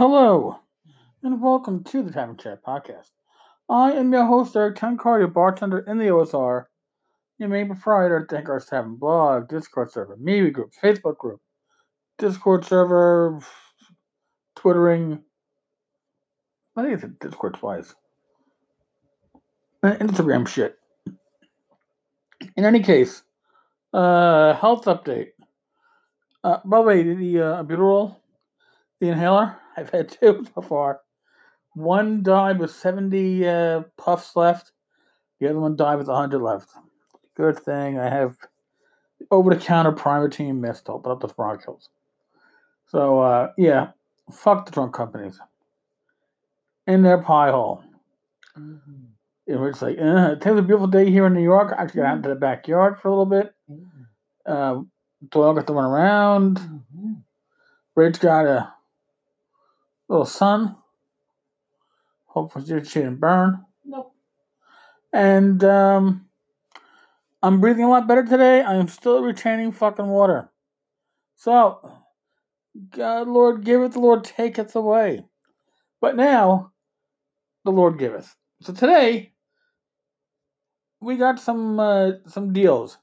Hello, and welcome to the Tavern Chat Podcast. I am your host, Erik Tenkar, bartender in the OSR, your main proprietor at Tenkar's Tavern blog, Discord server, Media group, Facebook group, Discord server, Twittering. I think it's Discord twice. Instagram shit. In any case, uh, health update. Uh, by the way, the uh, albuterol, the inhaler, I've had two so far. One died with 70 uh, puffs left. The other one died with 100 left. Good thing I have over the counter Primatene Mist to open up those bronchioles. So, uh, yeah, fuck the drunk companies. In their pie hole. Mm-hmm. It was like, uh, it was a beautiful day here in New York. I actually got out into the backyard for a little bit. Mm-hmm. Uh, dog got to run around. Mm-hmm. Rich got a little sun. Hopefully she didn't burn. Nope. And um, I'm breathing a lot better today. I am still retaining fucking water. So, God, Lord giveth, the Lord taketh away. But now, the Lord giveth. So today, we got some uh, some deals.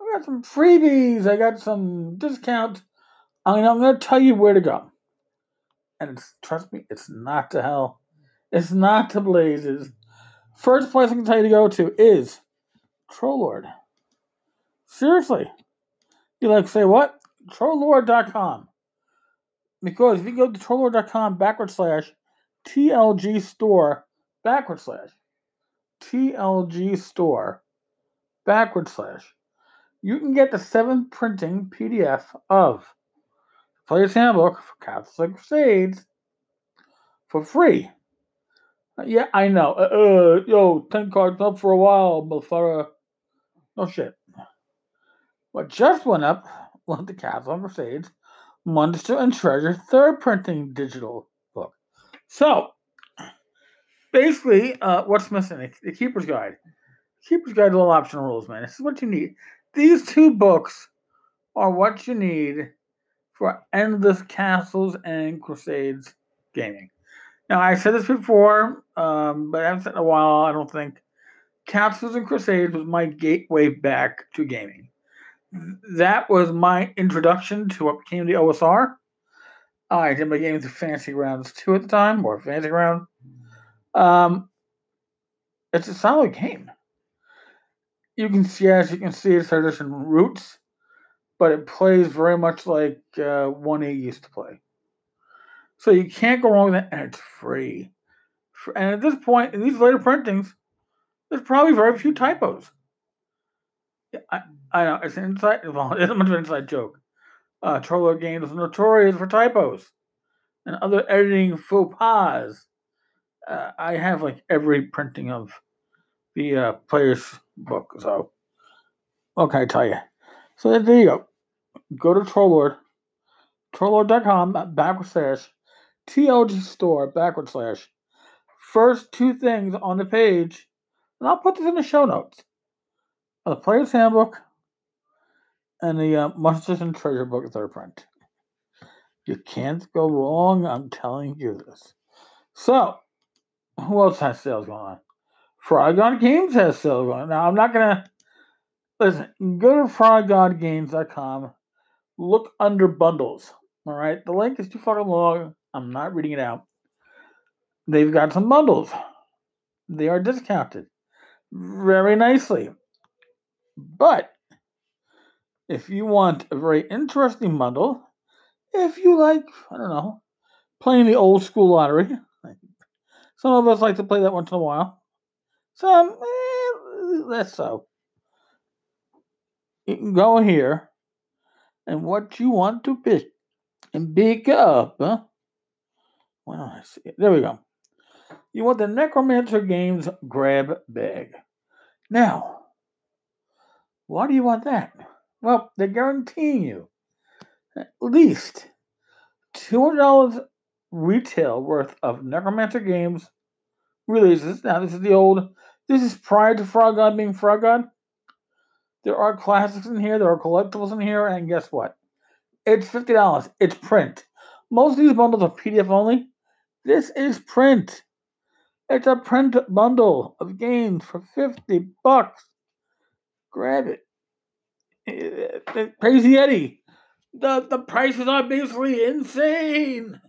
I got some freebies. I got some discounts. I mean, I'm going to tell you where to go. And trust me, it's not to hell. It's not to blazes. First place I can tell you to go to is Troll Lord. Seriously. You like say what? Trollord.com. Because if you go to trollord.com backward slash TLG store backward slash TLG store backward slash you can get the seventh printing PDF of Player's Handbook for Castles and Crusades for free. Uh, yeah, I know. Uh, uh, yo, 10 cards up for a while, motherfucker. No shit. What just went up was the Castles and Crusades Monster and Treasure third printing digital book. So, basically, uh, what's missing? The Keeper's Guide. Keeper's Guide little optional rules, man. This is what you need. These two books are what you need for Endless Castles and Crusades gaming. Now, I said this before, um, but I haven't said in a while. I don't think Castles and Crusades was my gateway back to gaming. That was my introduction to what became the OSR. I did my games with Fantasy Grounds 2 at the time, or Fantasy Ground. Um, it's a solid game. You can see, as you can see, it's tradition roots but it plays very much like uh, 1E used to play. So you can't go wrong with it, and it's free. And at this point, in these later printings, there's probably very few typos. I, I know it's an inside. Well, it's much of an inside joke. Uh, Troll Lord Games is notorious for typos and other editing faux pas. Uh, I have like every printing of the uh, player's book. So, what can I tell you? So there you go. Go to Troll Lord, trollord.com, backward slash, TLG store, backward slash. First two things on the page, and I'll put this in the show notes. The Player's Handbook and the uh, Monsters and Treasure Book third print. You can't go wrong. I'm telling you this. So, who else has sales going on? Frog God Games has sales going on. Now, I'm not going to Listen, go to FrogGodGames.com. Look under bundles. All right, the link is too fucking long. I'm not reading it out. They've got some bundles. They are discounted very nicely. But if you want a very interesting bundle, if you like, I don't know, playing the old school lottery, some of us like to play that once in a while. Some, eh, less so you can go here and what you want to pick and pick up, huh? Well, I see it. There we go. You want the Necromancer Games grab bag. Now, why do you want that? Well, they're guaranteeing you at least $200 retail worth of Necromancer Games releases. Now, this is the old, this is prior to Frog God being Frog God. There are classics in here, there are collectibles in here, and guess what? It's $50. It's print. Most of these bundles are PDF only. This is print. It's a print bundle of games for 50 bucks. Grab it. Crazy Eddie. The the prices are basically insane.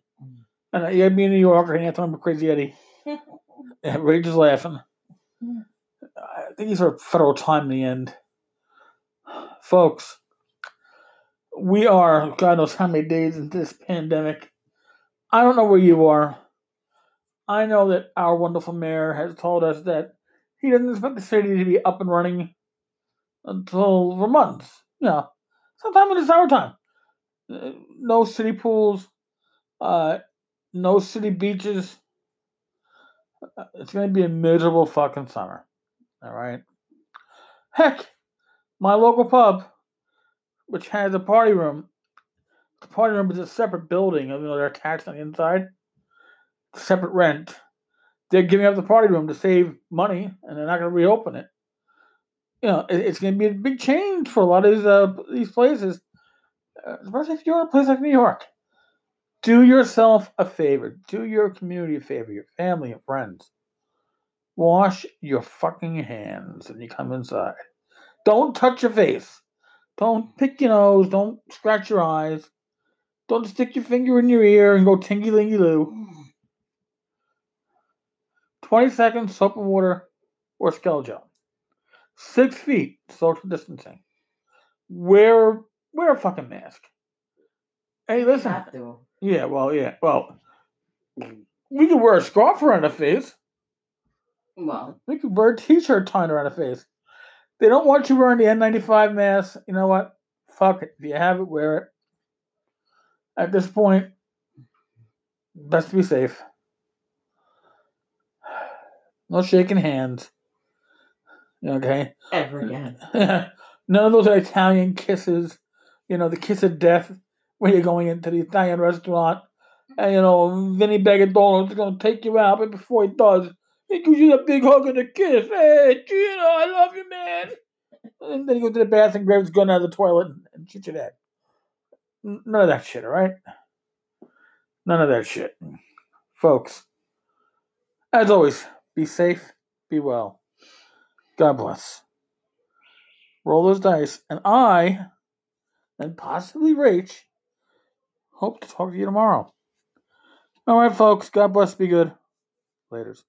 And uh, you gotta be in New York and you have Crazy Eddie. Everybody just laughing. I think he's our federal time in the end. Folks, we are God knows how many days into this pandemic. I don't know where you are. I know that our wonderful mayor has told us that he doesn't expect the city to be up and running until for months. You know, sometime in the summertime. No city pools, uh, no city beaches. It's going to be a miserable fucking summer. All right. Heck, my local pub, which has a party room, the party room is a separate building, even though they're attached on the inside. Separate rent. They're giving up the party room to save money, and they're not going to reopen it. You know, it- it's going to be a big change for a lot of these uh, these places, uh, especially if you're in a place like New York. Do yourself a favor. Do your community a favor. Your family and friends. Wash your fucking hands when you come inside. Don't touch your face. Don't pick your nose. Don't scratch your eyes. Don't stick your finger in your ear and go tingy lingy loo. 20 seconds, soap and water, or skeleton gel. Six feet, social distancing. Wear wear a fucking mask. Hey, listen. Yeah, well, yeah, well, we could wear a scarf around the face. Well, We could wear a t-shirt tied around the face. They don't want you wearing the N95 mask. You know what? Fuck it. If you have it, wear it. At this point, best to be safe. No shaking hands. Okay. ever again. None of those Italian kisses. You know, the kiss of death when you're going into the Italian restaurant. And, you know, Vinny Begadolo's going to take you out, but before he does, he gives you a big hug and a kiss. Hey, Gino, I love you, man. And then he goes to the bathroom, grabs his gun out of the toilet, and, shoots your dad. None of that shit, all right? None of that shit. Folks, as always, be safe, be well. God bless. Roll those dice, and I, and possibly Rach, hope to talk to you tomorrow. All right, folks. God bless. Be good. Laters.